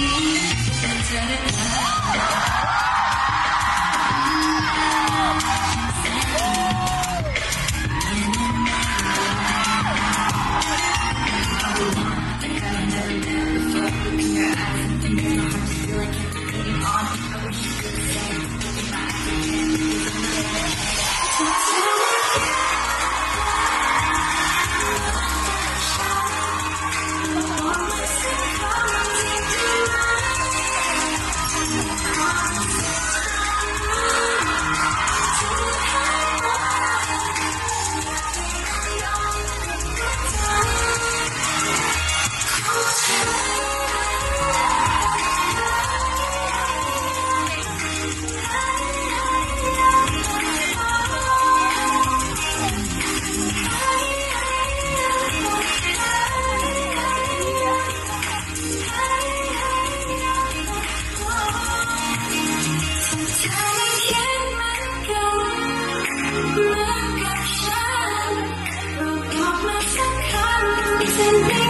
Eternity something big.